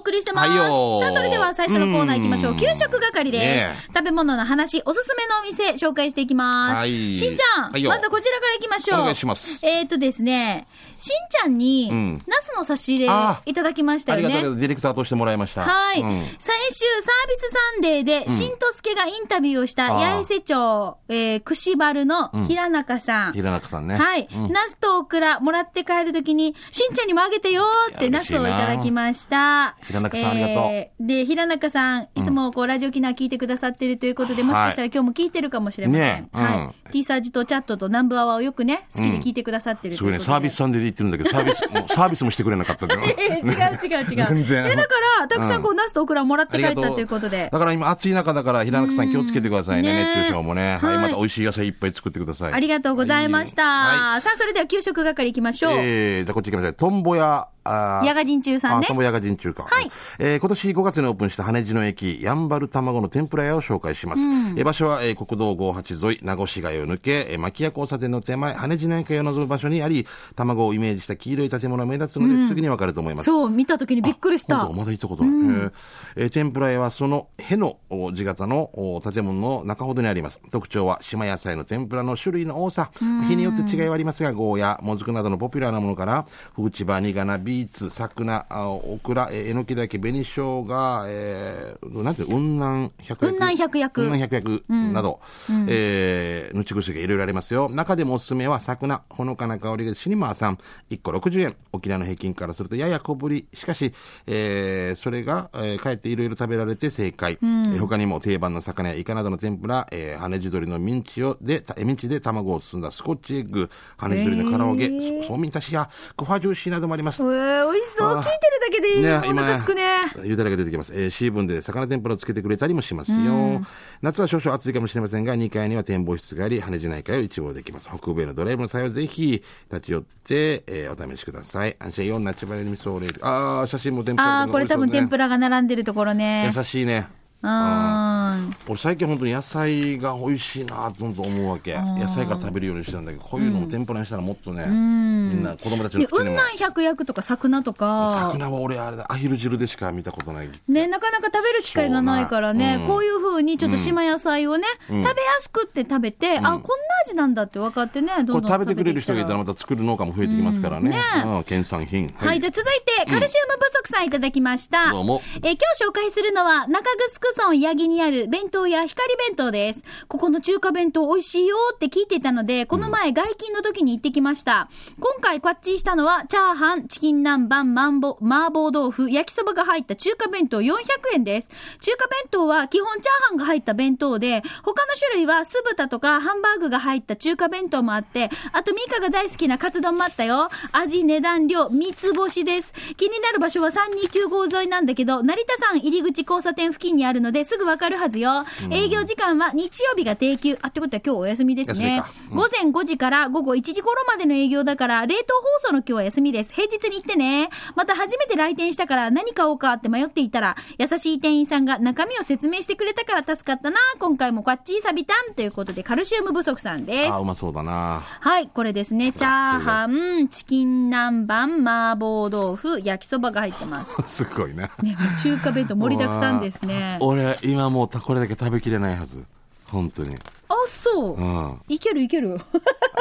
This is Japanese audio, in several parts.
送りしてます。はいよさあ、それでは最初のコーナー行きましょう。うん給食係です、ね食べ物の話、おすすめのお店、紹介していきます。はいしんちゃん、はいよまずはこちらから行きましょう。お願いしますえっ、とですね、しんちゃんに、うんナスの差し入れあいただきましたよね。ありがとうディレクターとしてもらいました。はい、うん先週、サービスサンデーで、しんとすけがインタビューをした、八重瀬町、えー、串原の平中さん。平中さんね。はい、うんナスとオクラもらって帰るときに、しんちゃんにもあげてよーってナスをいただきました。平中さんありがとうう。で、平中さん、いつもこう、ラジオ機能聞いてくださってるということで、もしかしたら今日も聞いてるかもしれません。ねうんはい。T サージとチャットと南部アワーをよくね、好きで聞いてくださってるすごいね。サービスさんで言ってるんだけど、サービス、もうサービスもしてくれなかったんだよ。え違う違う違う。全然でだから、たくさんこう、うんナスとオクラをもらって帰ったということで。だから今暑い中だから、平中さん気をつけてくださいね、熱中症もね。はい、はいまた美味しい野菜いっぱい作ってください。ありがとうございました。はいさあ、それでは給食係行きましょう。えー、じゃあこっち行きましょう。トンボ屋、あーヤガ人中さんね。あ、トンボヤガ人中か。はい。えー今年5月にオープンした羽地の駅、やんばる卵の天ぷら屋を紹介します。えー場所は、えー国道58沿い、名護市街を抜け、えー牧屋交差点の手前、羽地の駅を望む場所にあり、卵をイメージした黄色い建物が目立つので、すぐにわかると思います。そう、見たときにびっくりした。まだ行ったことない、えーえー天ぷら屋はそのへのお地形のお建物の中ほどにあります。特徴は島野菜の天ぷらの種類の多さ。日によって違いはありますがゴーヤもずくなどのポピュラーなものからフーチバニガナビーツサクナあオクラえーえのきだけ紅生姜えー、なんていう雲南百薬。雲南百薬。雲南百薬など、えー、ぬちぐすがいろいろありますよ。中でもおすすめはサクナほのかな香りがシニマーさん。1個60円沖縄の平均からするとやや小ぶり。しかし、えー、それが、えー、かえっていろいろ食べられて正解、えー他にも定番の魚やイカなどの天ぷら、えー、羽地鶏のミンチをでたえミンチで卵を包んだスコッチエッグ羽地鶏の唐揚げ、そそうみんたしやクファジューシーなどもあります。えー、美味しそう。聞いてるだけでいい。ね、お腹すくね。ゆだれが出てきます。えー、シーブンで魚天ぷらをつけてくれたりもしますよ。夏は少々暑いかもしれませんが、2階には展望室があり、羽地内海を一望できます。北米のドライブの際はぜひ立ち寄って、えー、お試しください。安心4ナチュバレルミソーレール。あー、写真も天ぷらああ、これ多分天ぷら。らが並んでるところね。優しいね。うん。俺最近本当に野菜が美味しいなと思うわけ。野菜から食べるようにしてたんだけど、こういうのも天ぷらにしたらもっとね、みんな子供たちので、口にも。雲南百薬とか桜とか。魚は俺あれだ、アヒル汁でしか見たことない。ね、なかなか食べる機会がないからね、そうなうんこういうふうにちょっと島野菜をね、食べやすくって食べて、あ、こんな味なんだって分かってね、どんどんこれ食べてくれる人がいたらまた作る農家も増えてきますからね。うんうん県産品。はい、じゃあ続いて、カルシウム不足さんいただきました。どうもえー今日紹介するのは、中城村八木にある弁当屋光弁当です。ここの中華弁当美味しいよって聞いていたので、この前外勤の時に行ってきました。今回こっちしたのは、チャーハン、チキン南蛮、マンボ、麻婆豆腐、焼きそばが入った中華弁当400円です。中華弁当は基本チャーハンが入った弁当で、他の種類は酢豚とかハンバーグが入った中華弁当もあって、あとミカが大好きなカツ丼もあったよ。味、値段、量、三つ星です。気になる場所は329号沿いなんだけど、成田山入り口交差点付近にあるのですぐわかるはずよ。営業時間は日曜日が定休。あ、ってことは今日お休みですね午前5時から午後1時頃までの営業だから、冷凍放送の今日は休みです。平日に行ってね。また初めて来店したから何買おうかって迷っていたら、優しい店員さんが中身を説明してくれたから助かったな。今回もこっちーサビタンということで、カルシウム不足さんですあ。ーうまそうだな。はい、これですね。チャーハン、チキン南蛮、麻婆豆腐、焼きそばが入ってます。すごいね。ね、中華弁当盛りだくさんですね。俺、今もうたこれだけ食べきれないはず。本当に。あ、そうう。ん。いけるいける。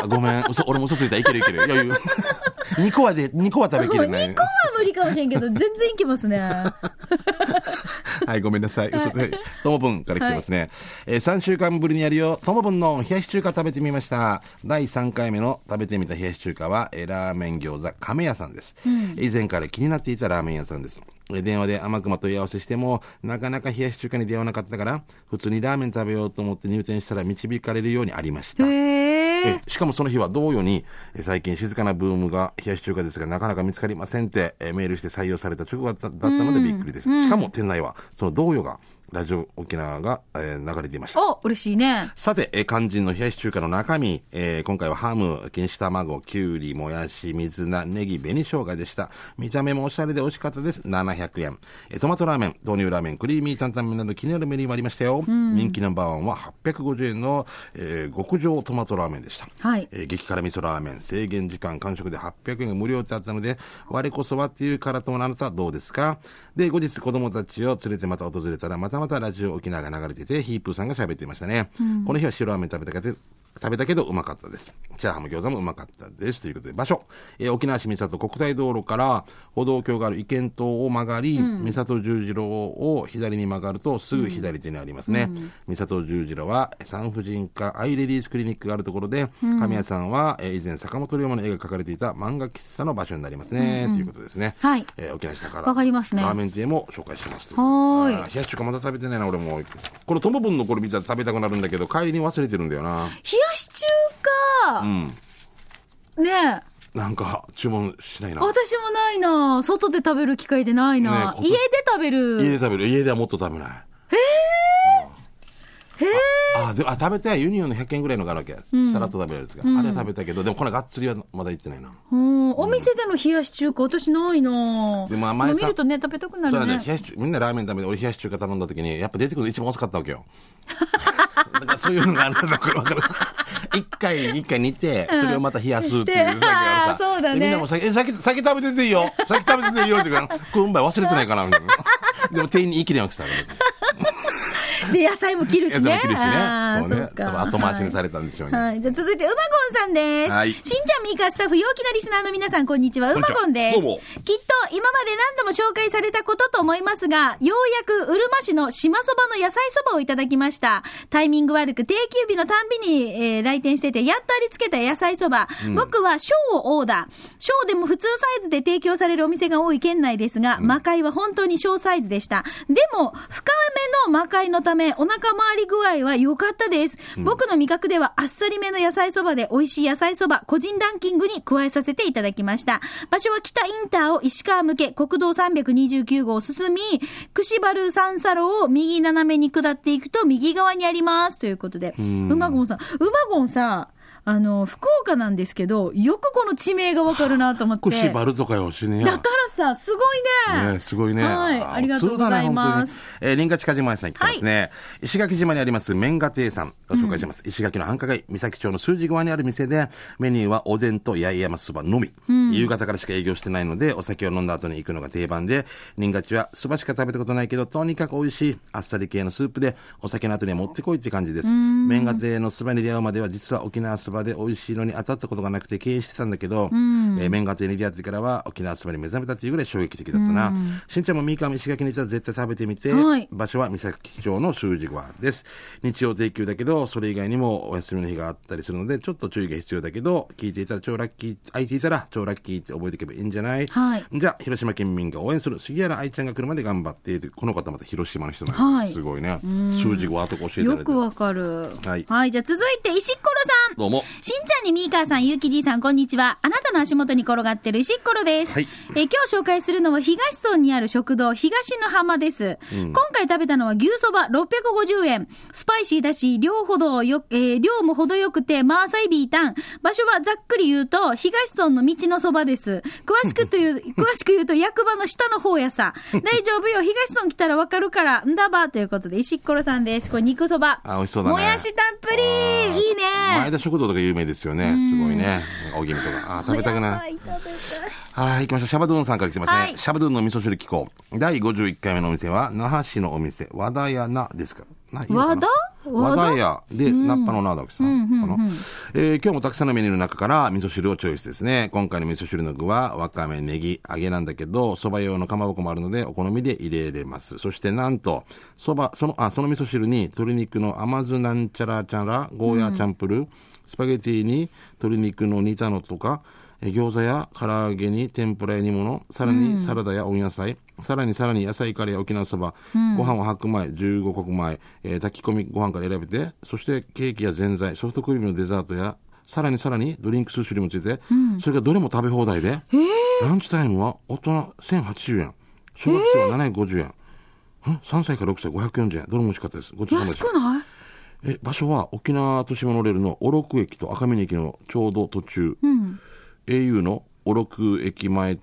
あごめん。嘘俺も嘘ついた。いけるいける。いやいや。2個はで、2個は食べきれない2。個は無理かもしれんけど、全然いけますね。はい、ごめんなさい。嘘で、ともぶんから来てますね。えー、3週間ぶりにやるよ。ともぶんの冷やし中華食べてみました。第3回目の食べてみた冷やし中華は、えーラーメン餃子亀屋さんです。以前から気になっていたラーメン屋さんです。えー電話で甘くま問い合わせしても、なかなか冷やし中華に出会わなかったから、普通にラーメン食べようと思って入店したら導かれるようにありました。へえ。えしかもその日は同様に、え最近静かなブームが冷やし中華ですがなかなか見つかりませんって、えメールして採用された直後だったのでびっくりです。しかも店内はその同様がラジオ沖縄が、えー流れていました。お、嬉しいね。さて、えー肝心の冷やし中華の中身、えー今回はハム、錦糸卵、きゅうり、もやし、水菜、ネギ、紅生姜でした。見た目もおしゃれで美味しかったです。700円。えートマトラーメン、豆乳ラーメン、クリーミー担々麺など気になるメニューもありましたよ。人気ナンバーワンは850円の、えー極上トマトラーメンでした。はいえー激辛味噌ラーメン、制限時間、完食で800円が無料ってあったので、我こそはっていう辛党のあなたはどうですか？で、後日子供たちを連れてまた訪れたら、またまたラジオ沖縄が流れていて、ヒープーさんが喋っていましたね。この日は白ラーメン食べた食べたけどうまかったです。チャーハンも餃子もうまかったです。ということで、場所。えー沖縄市三郷国体道路から歩道橋がある意見島を曲がり、三郷十字路を左に曲がるとすぐ左手にありますね。三郷十字路は産婦人科アイレディースクリニックがあるところで、神谷さんは、えー以前坂本龍馬の絵が描かれていた漫画喫茶の場所になりますね。ということですね。はいえー沖縄市だから。わかりますねラーメン店も紹介します。はーいあ冷やし中華まだ食べてないな、俺も。このトモブンのこれ見たら食べたくなるんだけど、帰りに忘れてるんだよな。冷やし中華、うん。ねえ。なんか、注文しないな。私もないな外で食べる機会でないな、ね家で食べる。家で食べる。家ではもっと食べない。あ、でも、あ、食べたいユニオンの100円ぐらいのがあるわけ。さらっと食べられるやつが。あれは食べたけど、でもこれがっつりはまだ行ってないな。うん、お店での冷やし中華、私ないなでも前さ見るとね、食べたくなるねそう。冷やし中みんなラーメン食べて、俺冷やし中華頼んだ時に、やっぱ出てくるの一番遅かったわけよ。だからそういうのがあるんだからわかる。一回、一回煮て、それをまた冷やすっていうそうだねでみんなも先、え、先、先食べてていいよ。先食べてていいよって言うから、これうんばい忘れてないかな、みたいな。でも店員に言い切れなくてさ。で、野菜も切るしね。野菜も切るしねそうねそっか多分後回しにされたんでしょうねはい。じゃあ続いて、うまごんさんです。はいしんちゃん、みーか、スタッフ、陽気なリスナーの皆さん、こんにちは。うまごんです。どうもきっと、今まで何度も紹介されたことと思いますが、ようやく、うるま市の島そばの野菜そばをいただきました。タイミング悪く、定休日のたんびに、えー来店してて、やっとありつけた野菜そば。僕は小をオーダー。小でも普通サイズで提供されるお店が多い県内ですが、魔界は本当に小サイズでした。でも、深めの魔界のため、お腹周り具合は良かったです。僕の味覚ではあっさりめの野菜そばで美味しい野菜そば、個人ランキングに加えさせていただきました。場所は北インターを石川向け、国道329号を進み、串原三サロを右斜めに下っていくと右側にあります。ということで。うまごんさん。うまごんさ、あの、福岡なんですけど、よくこの地名がわかるなと思って。串バルとかよしねや。だからさ、すごいね。ねすごいね。はいありがとうございますねえー、林家近島屋さん来てますね。石垣島にあります、麺家亭さんを紹介します。石垣の繁華街、三崎町の数字側にある店で、メニューはおでんと八重山そばのみ。夕方からしか営業してないので、お酒を飲んだ後に行くのが定番で、林家地はそばしか食べたことないけど、とにかく美味しい、あっさり系のスープで、お酒の後には持ってこいって感じです。麺家亭のそばに出会うまでは、実は沖縄そばで美味しいのに当たったことがなくて経営してたんだけど、えー麺家亭に出会ってからは沖縄そばに目覚めたっていうぐらい衝撃的だったな。しんちゃんも三河石垣に行ったら絶対食べてみて、はい場所は三崎町の修二川です。日曜定休だけど、それ以外にもお休みの日があったりするので、ちょっと注意が必要だけど、聞いていたら超ラッキー、空いていたら超ラッキーって覚えていけばいいんじゃない？はいじゃあ、広島県民が応援する杉原愛ちゃんが来るまで頑張って、この方また広島の人なんではいすごいね。修二川とか教えて。よくわかる。はいじゃあ続いて、石っころさん。どうも。しんちゃんにみーかーさん、ゆうきじいさん、こんにちは。あなたの足元に転がってる石っころです。はいえー今日紹介するのは東村にある食堂、東の浜です。今回食べたのは牛そば650円。スパイシーだし、量ほどよ、えー量も程よくて、マーサイビータン。場所はざっくり言うと、東村の道のそばです。詳しくという、詳しく言うと役場の下の方やさ。大丈夫よ、東村来たらわかるから、んだば、ということで、石っころさんです。これ肉そば。あ、美味しそうだね。もやしたっぷりいいね前田食堂とか有名ですよね。すごいね。おぎみとか。あー、食べたくない。やばい食べたいはい、行きましょう。シャバドゥンさんから来てますね。はいシャバドゥンの味噌汁機構。第51回目のお店は、那覇市のお店、和田屋なですか。な和田？和田？屋で、ナッパのなだけさんかな？えー今日もたくさんのメニューの中から味噌汁をチョイスですね。今回の味噌汁の具は、わかめ、ネギ、揚げなんだけど、蕎麦用のかまぼこもあるので、お好みで入れれます。そしてなんと、蕎麦、その、あ、その味噌汁に鶏肉の甘酢なんちゃらちゃら、ゴーヤーチャンプルー、スパゲティに鶏肉の煮たのとか、えー餃子や唐揚げに天ぷらや煮物、さらにサラダや温野菜、さらにさらに野菜カレーや沖縄そば、ご飯は白米、15穀米、えー炊き込みご飯から選べて、そしてケーキやぜんざい、ソフトクリームのデザートや、さらにさらにドリンク数種類もついて、それがどれも食べ放題で、ランチタイムは大人1080円、小学生は750円。ん ?3 歳から6歳540円。どれも美味しかったです。ごちそうさまでした。え、場所は沖縄都市モノレールの小禄駅と赤峰駅のちょうど途中。うん。au の小禄駅前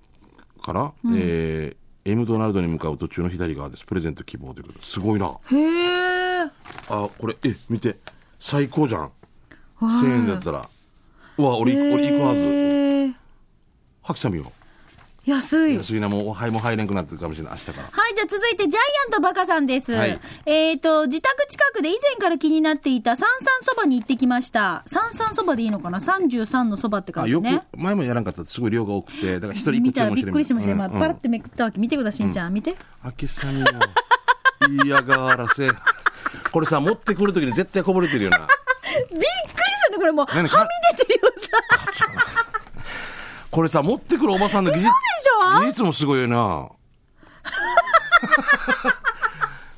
から、えー M ドナルドに向かう途中の左側です。プレゼント希望ということですごいな。へえ。あ、これ、え、見て。最高じゃん。はい1000円だったら。うわ、俺、俺行くはず。ハキさみよ。安い。安いな、もう、はい、もう入れんくなってるかもしれない、明日から。はい、じゃあ続いて、ジャイアントバカさんです。はいえっ、と、自宅近くで以前から気になっていた三三そばに行ってきました。三三そばでいいのかな ?33 のそばって感あ、よくじね。、前もやらんかったらすごい量が多くて、だから一人一個見たらびっくりしました。今、うんうんパラってめくったわけ。見てください、しんちゃん。見て。秋さみよ。嫌がらせ。これさ、持ってくるときに絶対こぼれてるよな。びっくりするね、これもう。は何み出てるよ。これさ、持ってくるおばさんの技術。しょ？技術もすごいよな。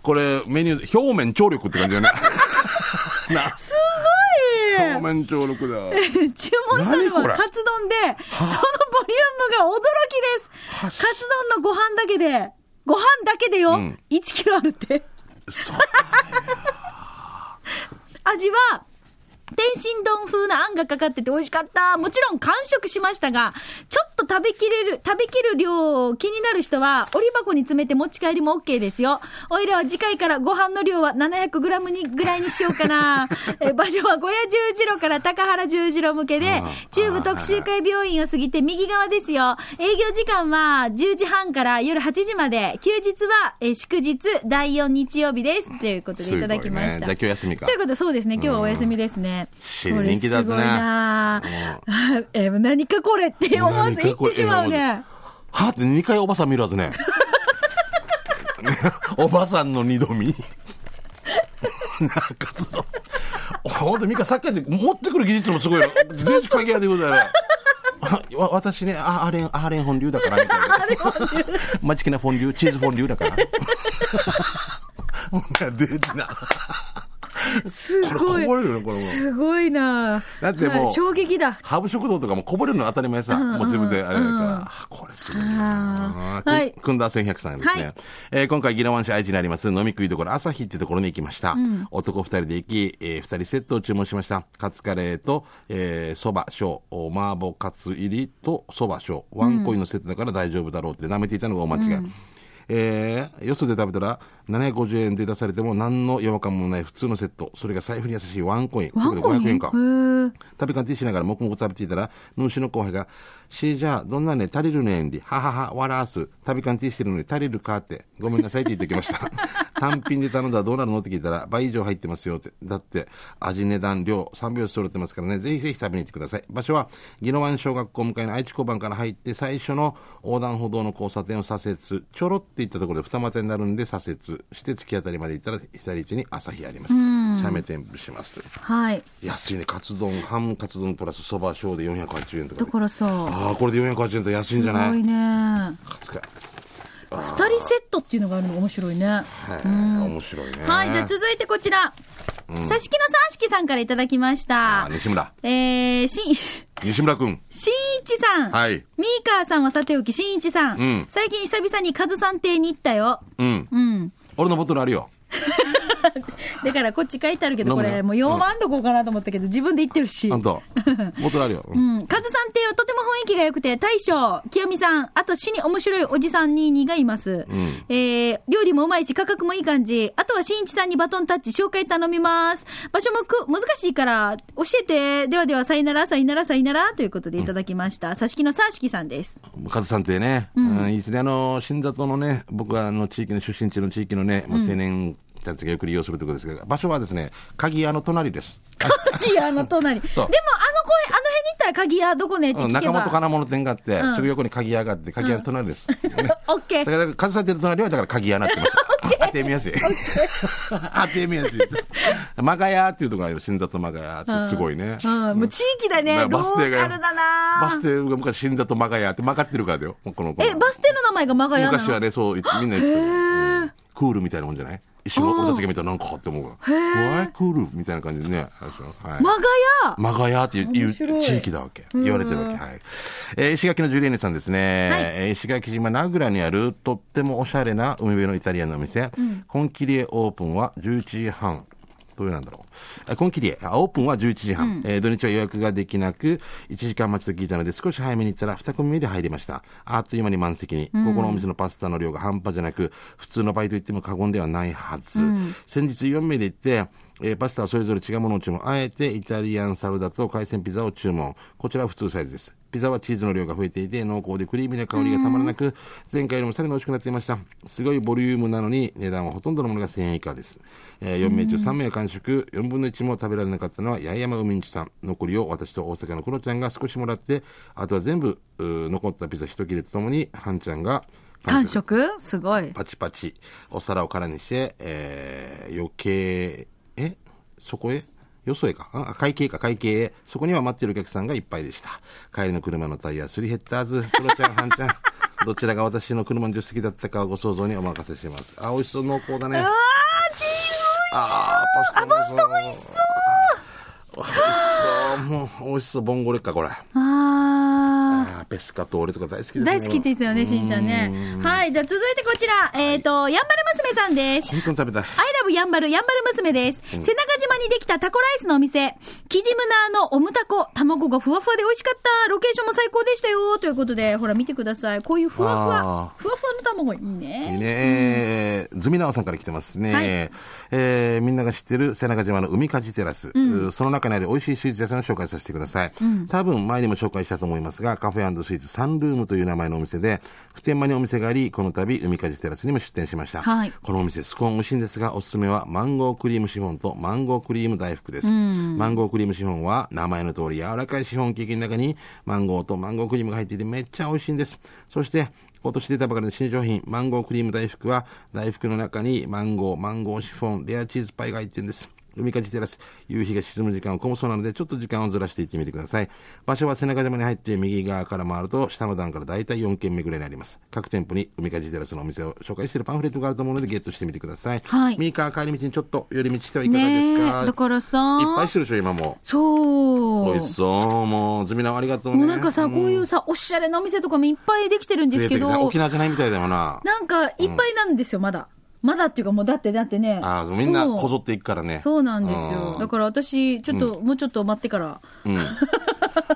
これ、メニュー、表面張力って感じよね。なす表面張力だ。ご い注文したのはカツ丼で、そのボリュームが驚きです。カツ丼のご飯だけで、ご飯だけでよ、ん1キロあるって。そう。味は、天津丼風なあんがかかってて美味しかった。もちろん完食しましたが、ちょっと食べきれる、食べきる量気になる人は、折り箱に詰めて持ち帰りも OK ですよ。おいらは次回からご飯の量は700グラムにぐらいにしようかな。え場所は小屋十字路から高原十字路向けで中部特集会病院を過ぎて右側ですよ。営業時間は10時半から夜8時まで、休日はえ祝日第4日曜日です。ということでいただきました。ねじゃあ今日休みかということで、そうですね。今日はお休みですね。シリ人気だぜねこれすごいなあ えー何かこれって思わず言ってしまうね。はって2回おばさん見るはずね。おばさんの二度見。なんかそう。ほんと、ミカ、さっきから持ってくる技術もすごいよ。全然鍵屋でございます。あわ私ね、あアーレン、アーレンフォンデュだから、みたいな。マチキナフォンデュ、チーズフォンデュだから。デジな。すこれごい。こぼれるこれもすごいなだってもうはい衝撃だ。ハーブ食堂とかもこぼれるの当たり前さ。もう自分であれだから。あこれすごいなはいくんだ1100さんですね。はいえー今回、宜野湾市愛知にあります飲み食いどころ朝日ってところに行きました。男二人で行き、えー二人セットを注文しました。カツカレーと、えー、蕎麦、小、お麻婆カツ入りと蕎麦、小。ワンコインのセットだから大丈夫だろうって舐めていたのが大間違い。えーよそで食べたら750円で出されても何の違和感もない普通のセット。それが財布に優しいワンコイン。ワンコイン？500円か。食べ感じしながら黙々と食べていたら、主の後輩が、しじゃあ、どんなね、足りるねんり、ははは、わらす。食べ感じしてるのに足りるかって、ごめんなさいって言ってきました。単品で頼んだらどうなるの？って聞いたら、倍以上入ってますよって。だって、味、値段、量、3拍子揃ってますからね、ぜひぜひ食べに行ってください。場所は、宜野湾小学校向かいの愛知交番から入って、最初の横断歩道の交差点を左折、ちょろって行ったところで二股になるんで左折して、突き当たりまで行ったら、左位置に朝日あります。写メ添付します。はい。安いね、カツ丼、ハムカツ丼プラスそば小で480円とかで。だからさ、ああ、これで480円と安いんじすゃない？ごいね。カツか。二人セットっていうのがあるのが面白いね。はい、面白いね。はい、じゃあ続いてこちら。さしきのさんしきさんからいただきましあたー。西村。えー、しん、西村くん。しんいちさん。はい。ミーカーさんはさておき、しんいちさん。うん最近久々にカズさん邸に行ったよ。うん。うん。俺のボトルあるよ。だからこっち書いてあるけど、これもう読まんとこうかなと思ったけど、自分で言ってるし。あんた。ボトルあるよ。ううんん。カズさん邸はとても雰囲気が良くて、大将、清美さん、あと死に面白いおじさんに2がいます。んえー、料理もうまいし、価格もいい感じ。あとは新一さんにバトンタッチ、紹介頼みます。場所もく、難しいから、教えて。ではでは、さよなら、さよなら、さよなら、ということでいただきました。さしきのさしきさんです。カズさんってね、うん、いいですね。あの、新里のね、僕はあの地域の出身地の地域のね、まあ、青年たちがよく利用するところですが、場所はですね、鍵屋の隣です。鍵屋の隣。でも、あの声、あの辺に行ったら鍵屋どこねって聞けば。うん中本金物店があって、うんすぐ横に鍵屋があって、鍵屋の隣です。ねオッケー。だから、カズさんってる隣は、だから鍵屋になってます。当てみやすい。当てみやすい。マガヤっていうところがある新里マガヤってすごいね。うん、もう地域だね。だからローカルだなバス停が昔新里マガヤって曲がってるからだよ。このえ、バス停の名前がマガヤなの昔はね、そう、みんな言ってたクールみたいなもんじゃない一緒の俺たちが見たらなんかって思うから。ワイクールみたいな感じでね。はい。マガヤマガヤっていう地域だわけ。言われてるわけ。はい。えー石垣のジュリエネさんですね。はいえー石垣島名倉にあるとってもおしゃれな海辺のイタリアンのお店。コンキリエオープンは11時半。どうなんだろう。あコンキリエ、あオープンは11時半、えー土日は予約ができなく、1時間待ちと聞いたので、少し早めに行ったら2組目で入りました。あっという間に満席に。ここのお店のパスタの量が半端じゃなく、普通のバイト行っても過言ではないはず。先日4名で行って、えーパスタはそれぞれ違うものを注文。あえてイタリアンサルダと海鮮ピザを注文。こちらは普通サイズです。ピザはチーズの量が増えていて、濃厚でクリーミーな香りがたまらなく、前回よりもさらに美味しくなっていました。すごいボリュームなのに、値段はほとんどのものが1000円以下です。えー4名中3名は完食、4分の1も食べられなかったのは、八重山海んちさん。残りを私と大阪のクロちゃんが少しもらって、あとは全部、残ったピザ一切れとともに、ハンちゃんが完食？すごい。パチパチ、お皿を空にして、えー余計、え？そこへ？よそへかあ会計か会計へ。そこには待っているお客さんがいっぱいでした。帰りの車のタイヤ、すり減ったはず。クロちゃん、ハンちゃん。どちらが私の車の助手席だったかはご想像にお任せします。あ、美味しそう、濃厚だね。うわー、チーズあー、パスタも美味しそう。美味しそう。美味しそう。もう、美味しそう。ボンゴレッカ、これ。ペスカトーレとか大好きですー。大好きですよね、しんちゃんね。はい、じゃあ続いてこちら、えっ、と、やんばる娘さんです。本当に食べたい。アイラブやんばるやんばる娘です。瀬長島にできたタコライスのお店。キジムナーのオムタコ。卵がふわふわで美味しかった。ロケーションも最高でしたよ。ということで、ほら見てください。こういうふわふわあ。ふわふわの卵いいね。いいね。えーズミナオさんから来てますね。はいえーみんなが知ってる瀬長島の海かじテラス、うその中にある美味しいスイーツ屋さんを紹介させてください。多分前にも紹介したと思いますが、カフェスイーツサンルームという名前のお店で、普天間にお店があり、この度海かじテラスにも出店しました。はいこのお店、スコーン美味しいんですが、おすすめはマンゴークリームシフォンとマンゴークリーム大福です。マンゴークリームシフォンは名前の通り柔らかいシフォンケーキの中にマンゴーとマンゴークリームが入っていてめっちゃ美味しいんです。そして、今年出たばかりの新商品、マンゴークリーム大福は、大福の中にマンゴー、マンゴーシフォン、レアチーズパイが入ってるんです。海かじテラス、夕日が沈む時間を込むそうなので、ちょっと時間をずらしていってみてください。場所は瀬長島に入って右側から回ると、下の段からだいたい4軒目ぐらいにあります。各店舗に海かじテラスのお店を紹介しているパンフレットがあると思うので、ゲットしてみてください。はい右側帰り道にちょっと寄り道してはいかがですねかえ、だからさ、いっぱいしてるでしょ、今も。そう。美味しそう。もう、ズミナありがとうね。もうなんかさ、こういうさ、おしゃれなお店とかもいっぱいできてるんですけど、沖縄じゃないみたいだよな。なんかいっぱいなんですよ、まだ。まだっていうかもうだってだってね。ああ、みんなこぞっていくからね。そうなんですよ。うんだから私、ちょっと、もうちょっと待ってから。うん。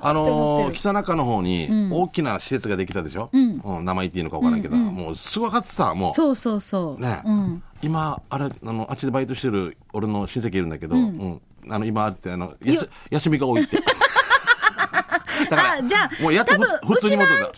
あのー、北中の方に大きな施設ができたでしょ？うん。名前言っていいのか分からんけど、もうすごかったさ、もう。そうそうそう。ね、うん。今、あれ、あの、あっちでバイトしてる俺の親戚いるんだけど、うん。あの、今あって、あの、やす休みが多いって。だから、あじゃあもうやっと普通に戻った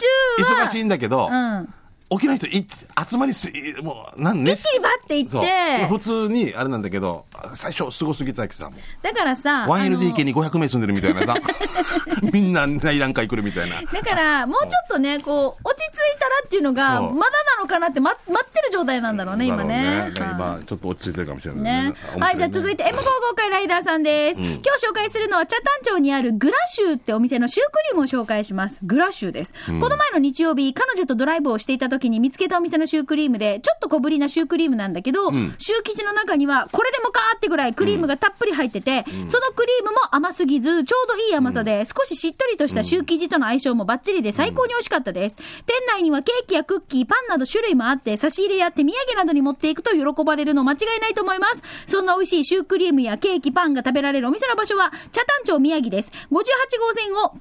忙しいんだけど、うん。沖縄の人い集まりす、いもう、なんね。一気にバッて行って、普通にあれなんだけど、最初すごすぎたわけさ、もう。だからさ、あの 1LDK に500名住んでるみたいなさ、みんな内覧会来るみたいな。だから、もうちょっとね、こう、落ち着いたらっていうのが、まだなのかなって、ま、待ってる状態なんだろうね、今ね。だろうはい今、ちょっと落ち着いてるかもしれないね。はい、じゃあ続いて。て M55 回ライダーさんです。今日紹介するのは、北谷町にあるグラシューってお店のシュークリームを紹介します。グラシューです。この前の日曜日、彼女とドライブをしていた時に見つけたお店のシュークリームで、ちょっと小ぶりなシュークリームなんだけど、シュー生地の中には、これでもかーってぐらいクリームがたっぷり入ってて、そのクリームも甘すぎず、ちょうどいい甘さで、少ししっとりとしたシュー生地との相性もバッチリで最高に美味しかったです。店内にはケーキやクッキー、パンなど種類もあって、差し入れや手土産などに持っていくと喜ばれるの間違いないと思います。そんな美味しいシュークリームやケーキ、パンが食べられるお店の場所は、茶谷町宮城です。58号線を、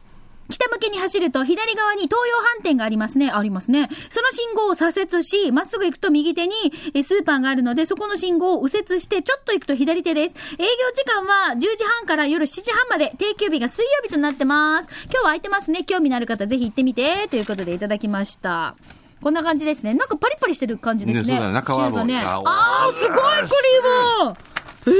北向けに走ると左側に東洋飯店がありますね。ありますね。その信号を左折し、まっすぐ行くと右手にえスーパーがあるので、そこの信号を右折して、ちょっと行くと左手です。営業時間は10時半から夜7時半まで、定休日が水曜日となってます。今日は空いてますね。興味のある方ぜひ行ってみて。ということでいただきました。こんな感じですね。なんかパリパリしてる感じですね。ねそうだね中はもうね。ああー、すごいクリーム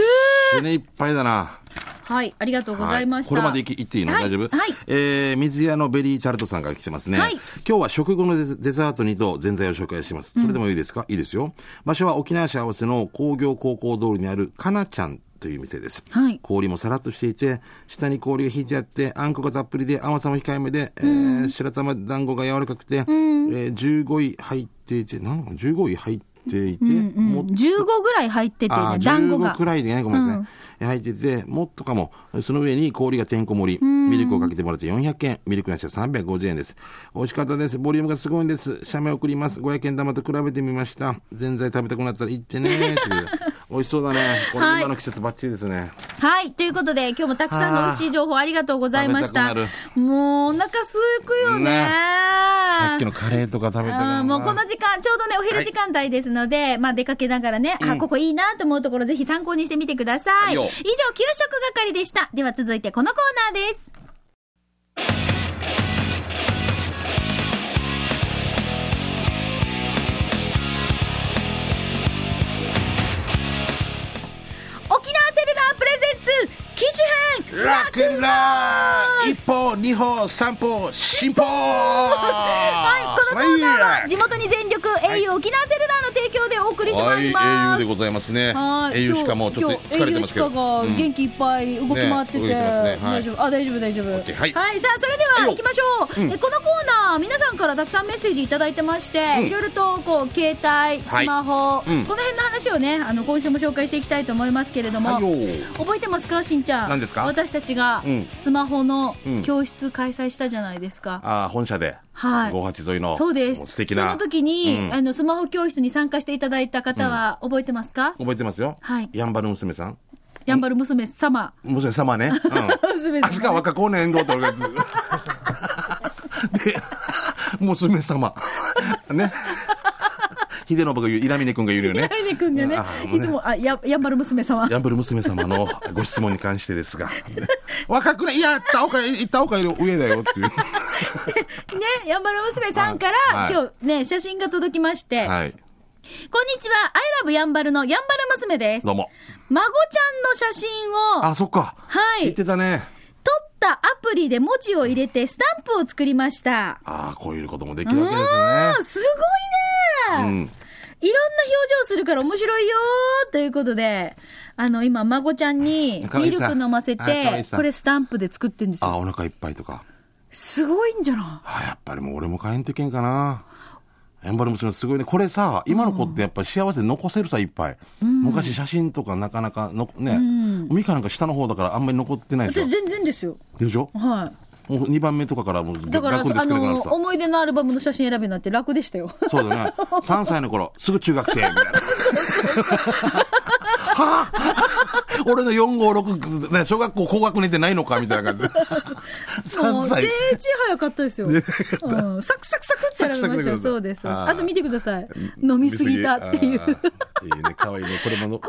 胸いっぱいだな。はい、ありがとうございました。これまでいき言っていいの、はい大丈夫？はい。えー、水屋のベリータルトさんから来てますね。はい今日は食後のデザートにと前菜を紹介します。それでもいいですか、いいですよ。場所は沖縄市合わせの工業高校通りにあるかなちゃんという店です。はい氷もさらっとしていて、下に氷が引いてあって、あんこがたっぷりで甘さも控えめで、えー白玉団子が柔らかくて、えー15位入っていて、なん15位入ってていて、うんうんもっと15ぐらい入ってて、団子が15。くらいでね、ごめんなさい。入ってて、もっとかも、その上に氷がてんこ盛り、ミルクをかけてもらって400円、ミルクなしは350円です。美味しかったです。ボリュームがすごいんです。写メ送ります。500円玉と比べてみました。ぜんざい食べたくなったら行ってねーっていう。美味しそうだね。これはい今の季節バッチリですね。はい。ということで、今日もたくさんの美味しい情報ありがとうございました。もう、お腹すくよね。さっきのカレーとか食べたもうこの時間、ちょうどね、お昼時間帯ですので、まあ出かけながらね、あ、ここいいなと思うところぜひ参考にしてみてください。以上、はいよ給食係でした。では続いてこのコーナーです。沖縄セルラープレゼンツ機種編ラックンロー。ル一歩、二歩、三歩、進歩 はい、このコーナーは地元に全力 au 沖縄セルラーの提供でお送りしてまいります。はい、au でございますね。はい au しかもちょっと疲れてますけど。が元気いっぱい動き回ってて、ね動いてますね。はい。大丈夫あ大丈夫大丈夫、OK はい。さあそれでは行きましょう、えこのコーナー皆さんからたくさんメッセージいただいてまして、ん。いろいろとこう携帯スマホ、うん。この辺の話をねあの今週も紹介していきたいと思いますけれども、覚えてますか？しんちゃん何ですか？私たちがうんスマホのうん教室開催したじゃないですか、ああ、本社で。はい58沿いの。そうです素敵な。その時に、うんあのスマホ教室に参加していただいた方は覚えてますか、覚えてますよ。はいやんばる娘さん。やんばる娘様娘様ね。うん。娘様あすか若子年度と俺が。で、娘様。ね。秀信が言う、イラミネ君が言うよね。ライネ君がねいつもあややんばる娘様やんばる娘様のご質問に関してですが。若くないいや、ったおか、いったおかより上だよっていう。ねやんばる娘さんから、はい今日ね写真が届きまして、はい。こんにちは I love やんばるのやんばる娘ですどうも。孫ちゃんの写真をあ、そっか。はい言ってたね。撮ったアプリで文字を入れてスタンプを作りましたああ、こういうこともできるわけですあーすごいね、ね。うん。いろんな表情するから面白いよーということで、あの、今、孫ちゃんにミルク飲ませて、さこれスタンプで作ってんですあ、よ。お腹いっぱいとか。すごいんじゃなあ、やっぱりもう俺も買えんといけんかな。やんばる娘すごいね。これさ、今の子ってやっぱり幸せ残せるさ、いっぱい。昔写真とかなかなかの、ね、ミカなんか下の方だからあんまり残ってないでしょ？私。全然ですよ。でしょ？はもう2番目とかからもうい。だから、学校であの、作れなくなるさ。思い出のアルバムの写真選びになって楽でしたよ。そうだね。3歳の頃、すぐ中学生、みたいな。はぁ 俺の4、5、6、ね、小学校高学年ってないのかみたいな感じで。も3う、歳定。時早かったですよ。うん、サクサクサクって選びましたよ。そうです。あと見てください。飲みすぎたっていう。こういうあーいいね、可愛いね。これもの、の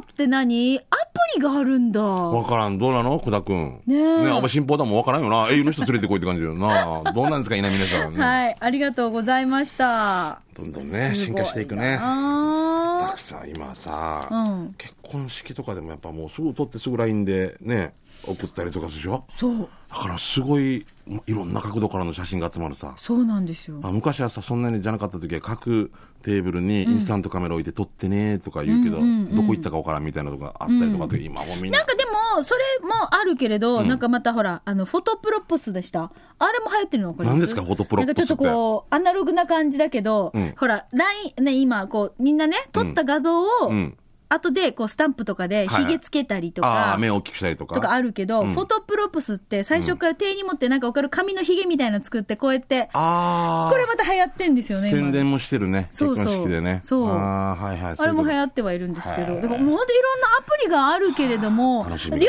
って何？アプリがあるんだ。わからん。どうなの？久田くん。ねえねあんま信奉だもんわからんよな。英雄の人連れてこいって感じだよな。どうなんですか、稲皆さん。ね はい、ありがとうございました。どんどんね、進化していくね。たあくさん今さ、うん。結婚式とかでもやっぱもうすぐ撮ってすぐ LINE でね、送ったりとかするでしょ？ーそう、だからすごいいろんな角度からの写真が集まるさ。そうなんですよ。あ昔はさそんなにじゃなかった時は各テーブルにインスタントカメラ置いて撮ってねとか言うけど、どこ行ったか分からんみたいなとかあったりとかって、今もうみんな。なんかでも、それもあるけれど、なんかまたほら、あの、フォトプロップスでした。あれも流行ってるのこれ。何ですか？フォトプロップスって。なんかちょっとこう、アナログな感じだけど、うん。ほら、LINE、ね、今、こう、みんなね、撮った画像を、うん後で、こう、スタンプとかで、はいはい。ひげつけたりとあか、あ目を大きくしたりとか。とかあるけど、うん。フォトプロップスって最初から手に持ってなんかわかる紙のひげみたいなの作ってこうやって、ああこれまた流行ってんですよね、今。宣伝もしてるね。そうそう。結婚式でね。そう。ああはいはい。あれも流っ行ってはいるんですけど、はい。だからもう本当いろんなアプリがあるけれども、両方ね、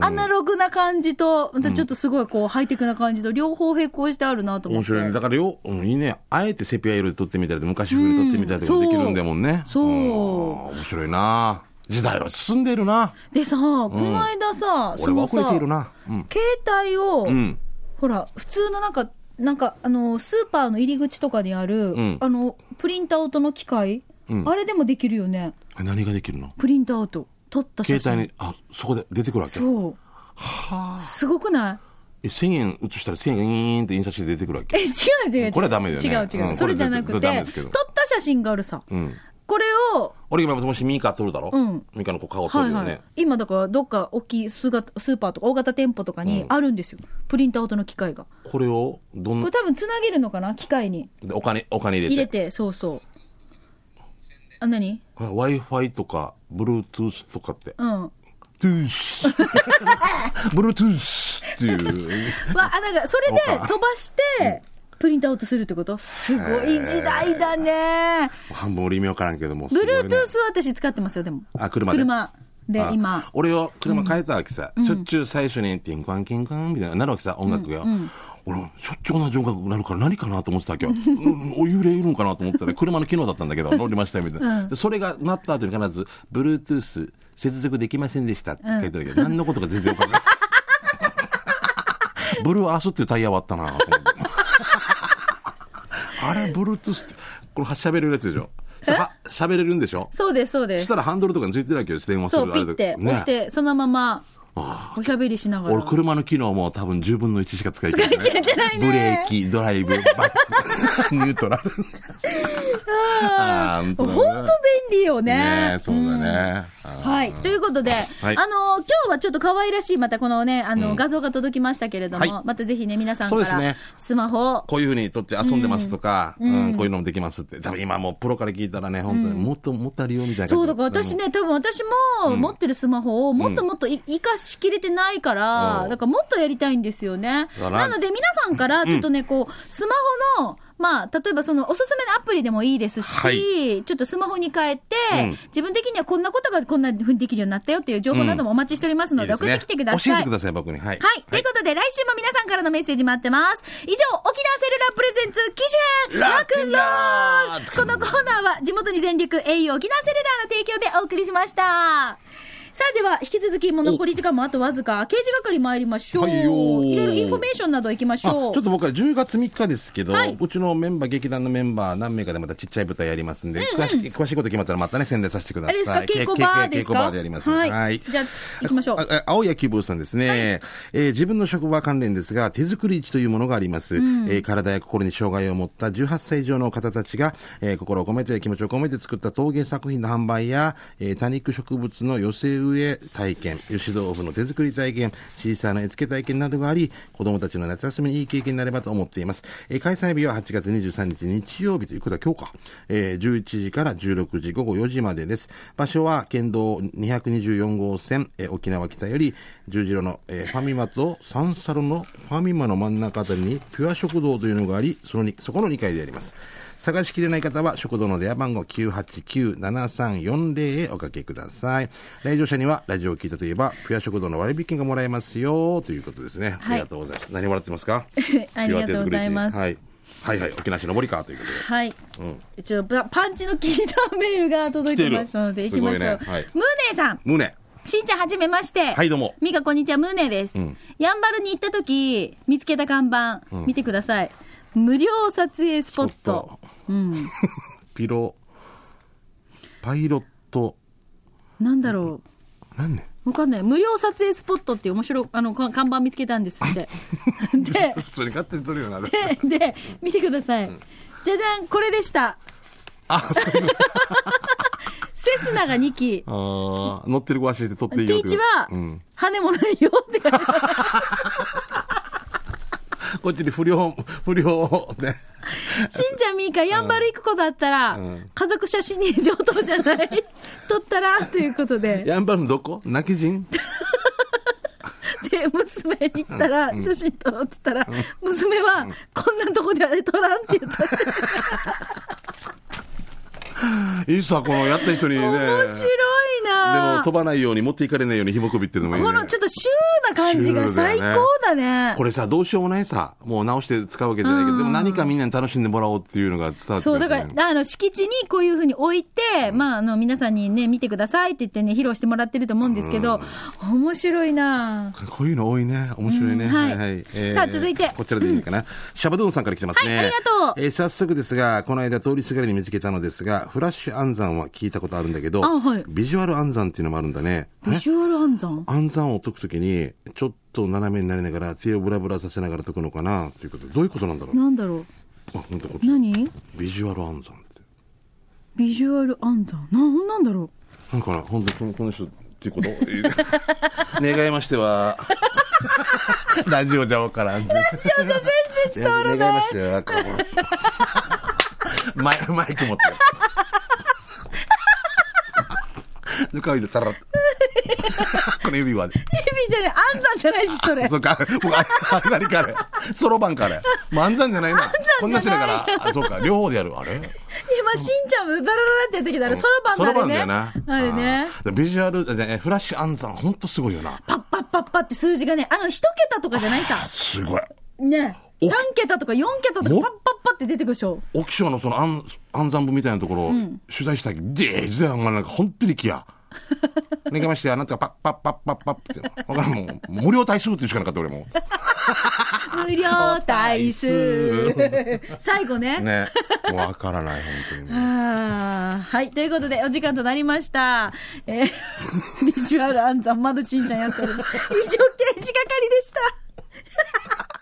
アナログな感じと、またちょっとすごいこう、ハイテクな感じと、両方並行してあるなと思って。面白いね。だからよ、うん、いいね。あえてセピア色で撮ってみたりと昔風に撮ってみたりとかできるんだもんね、そう。ん。面白いな時代は進んでるなでさ、この間さ、俺は遅れているな。なうん、携帯を、うん、ほら、普通のなんか、なんか、あの、スーパーの入り口とかにある、うんあの、プリントアウトの機械、うんあれでもできるよね。え何ができるの？プリントアウト。撮った写真。携帯にあそこで出てくるわけ？そう。はあすごくない？え1000円写したら1000円がイーンって印刷して出てくるわけ？え、違う違う違う。これはダメだよね違う違う。うんそれじゃなくて、撮った写真があるさ。うんこれを、俺今もしミカ撮るだろ、うん。ミカの子顔撮るよね、はいはい、今だからどっか大きいスースーパーとか大型店舗とかにうん。あるんですよ、プリントアウトの機械が。これをどんこれ多分つなげるのかな？機械に。でお金お金入れて。入れてそうそう。あ、何？Wi-Fi とか、Bluetooth とかって。うん。トゥース。Bluetooth っていう。わ、あ、なんか、それで飛ばして、プリントアウトするってこと？すごい時代だね。半分俺意味わからんけども。すごいね。Bluetooth は私使ってますよ、でも。あ、車で？車。であ今。俺を車変えたわけさ、しょっちゅう最初にティンカンキンカンみたいな。なるわけさ音楽が、俺しょっちゅう同じ音楽になるから何かなと思ってたわけよ、うん、お幽霊いるんかなと思ってたら車の機能だったんだけど 乗りましたよみたいな、でそれがなった後に必ず Bluetooth 接続できませんでしたって書いてあるけど、何のことか全然わからない。ブルーアースっていうタイヤはあったなと思ってあれ Bluetooth ってこれ喋れるやつでしょ？さ喋れるんでしょ？そうです、そうです。した。らハンドルとかについてるわけよ、電話するそう、ピッてね押して、そのまま、おしゃべりしながら。俺、車の機能も多分10分の1しか使い切れない、使い切れてないね。ブレーキ、ドライブ、バック、ニュートラル。あー。本当便利よね。ねそうだね。あー。はい。ということで、はい。あの、今日はちょっと可愛らしい、またこのね、あの、画像が届きましたけれども、はい。またぜひね、皆さんからスマホ。を、こういうふうに撮って遊んでますとか、うん。こういうのもできますって。多分今もうプロから聞いたらね、本当にもっともっとあるよみたいなそう、だから私ね、多分私も持ってるスマホをもっともっとい活かしきれてないから、うんだからもっとやりたいんですよね。なので皆さんからちょっとね、こう、スマホの、まあ、例えばそのおすすめのアプリでもいいですし、はいちょっとスマホに変えて、うん自分的にはこんなことがこんなふうにできるようになったよっていう情報などもお待ちしておりますので、送ってきてください。教えてください、僕に。はい。はい。ということで、来週も皆さんからのメッセージ待ってます。以上、沖縄セルラープレゼンツ、機種編、ラクンロールこのコーナーは、地元に全力、au 沖縄セルラーの提供でお送りしました。さあ、では、引き続き、もう残り時間もあとわずか、掲示係参りましょう。はいよー。いろいろインフォメーションなど行きましょう。ちょっと僕は10月3日ですけど、はい。うちのメンバー、劇団のメンバー何名かでまたちっちゃい舞台やりますんで、詳しい詳しいこと決まったらまたね、宣伝させてください。あれですか？稽古場ですか稽古場でやります。はい。じゃあ行きましょう。青谷希望さんですね、えー自分の職場関連ですが、手作り市というものがあります。えー体や心に障害を持った18歳以上の方たちが、えー心を込めて気持ちを込めて作った陶芸作品の販売や、えー多肉植物の寄せ植え体験、油脂豆腐の手作り体験、シーサーの絵付け体験などがあり、子供たちの夏休みにいい経験になればと思っています。えー開催日は8月23日日曜日ということは今日か。えー11時から16時午後4時までです。場所は県道224号線、えー沖縄北より十字路の、えーファミマとサンサロのファミマの真ん中あたりにピュア食堂というのがあり、そのにそこの2階であります。探しきれない方は食堂の電話番号989-7340へおかけください。来場者にはラジオを聞いたといえば、ピュア食堂の割引がもらえますよということですね。ありがとうございます。何もらってますか？ありがとうございますはい。はいはい。沖縄市の森川ということで。はい。ちょっとパパンチの効いたメールが届いてましたので、来てる行きましょう。ねはいムーネーさん。胸。しんちゃん、はじめまして。はいどうもミカ、こんにちは、ムーネーです。んやんばるに行った時、見つけた看板、見てください。無料撮影スポット。うん。ピロ、パイロット、なんだろなんねう。わかんない。無料撮影スポットっていう面白い、あの、か看板見つけたんですって。で、普通に勝手に撮るよな。で、で、見てください。じゃじゃん、これでした。あ、そう セスナが2機。あー乗ってる子足で撮っていいよってティーチはうん、羽もないよってこっちに不良、不良をね。しんちゃんみーか、やんばる行くことあったら、ん。家族写真に上等じゃない？撮ったら、ということで。やんばるのどこ？泣き人？で、娘に言ったら、写真撮ろうって言ったら、娘は、こんなとこであれ撮らんって言った。いいさ、このやった人にね。面白いでなも飛ばないように持っていかれないように紐首っていうのもいいね。このちょっとシューな感じが最高だね。これさ、どうしようもないさ。もう直して使うわけじゃないけど、でも何かみんなに楽しんでもらおうっていうのが伝わってくる、そう、だから、あの、敷地にこういうふうに置いて、まあ、あの、皆さんにね、見てくださいって言ってね、披露してもらってると思うんですけど、面白いなこういうの多いね。面白いね。うんはいえさあ続いてこちらでいいのかな？シャバドゥンさんから来てますね。はいありがとうえー早速ですが、この間通りすがりに見つけたのですが、フラッシュ暗算は聞いたことあるんだけど、あはいビジュアル暗算っていうのもあるんだね。ビジュアル暗算？暗算を解くときに、ちょっと斜めになりながら、手をブラブラさせながら解くのかな？ということで、どういうことなんだろう？なんだろう？あ、本当こっち。何？ビジュアル暗算って。ビジュアル暗算？なんなんだろなんかな、本当にこの人っていうこと？願いましては、ラジオじゃわからん。ラジオじゃ全然伝わらない。願いましては、マイク持って。ぬかいでたら。この指輪で。指じゃない、暗算じゃないし、それ。そうか、僕、ああれ何かあれ。そろばんかあれ。漫才じゃないな。こんなしながら。あ、そうか、両方でやる。あれ？今、しんちゃんもダラララってやってきたら、そろばんそろばんだね。だよな。あれね。ビジュアル、えフラッシュ暗算、ほんとすごいよな。パッパッパッパって数字がね、あの、一桁とかじゃないさ。すごい。ね。お3桁とか4桁とかもパッって出てくるでしょ。沖賞のその暗暗算部みたいなところを取材したけど、でー、じゃあ、なんか本当に気や。ねかまして、あなたがパッパッパッパッパッって。わからんもう、無料対数っていうしかなかった俺も無料対数。最後ね。う。ね。もうわからない、本当に はい。ということで、お時間となりました。えービジュアル暗算、まだしんちゃんやってる。以上、刑事係でした。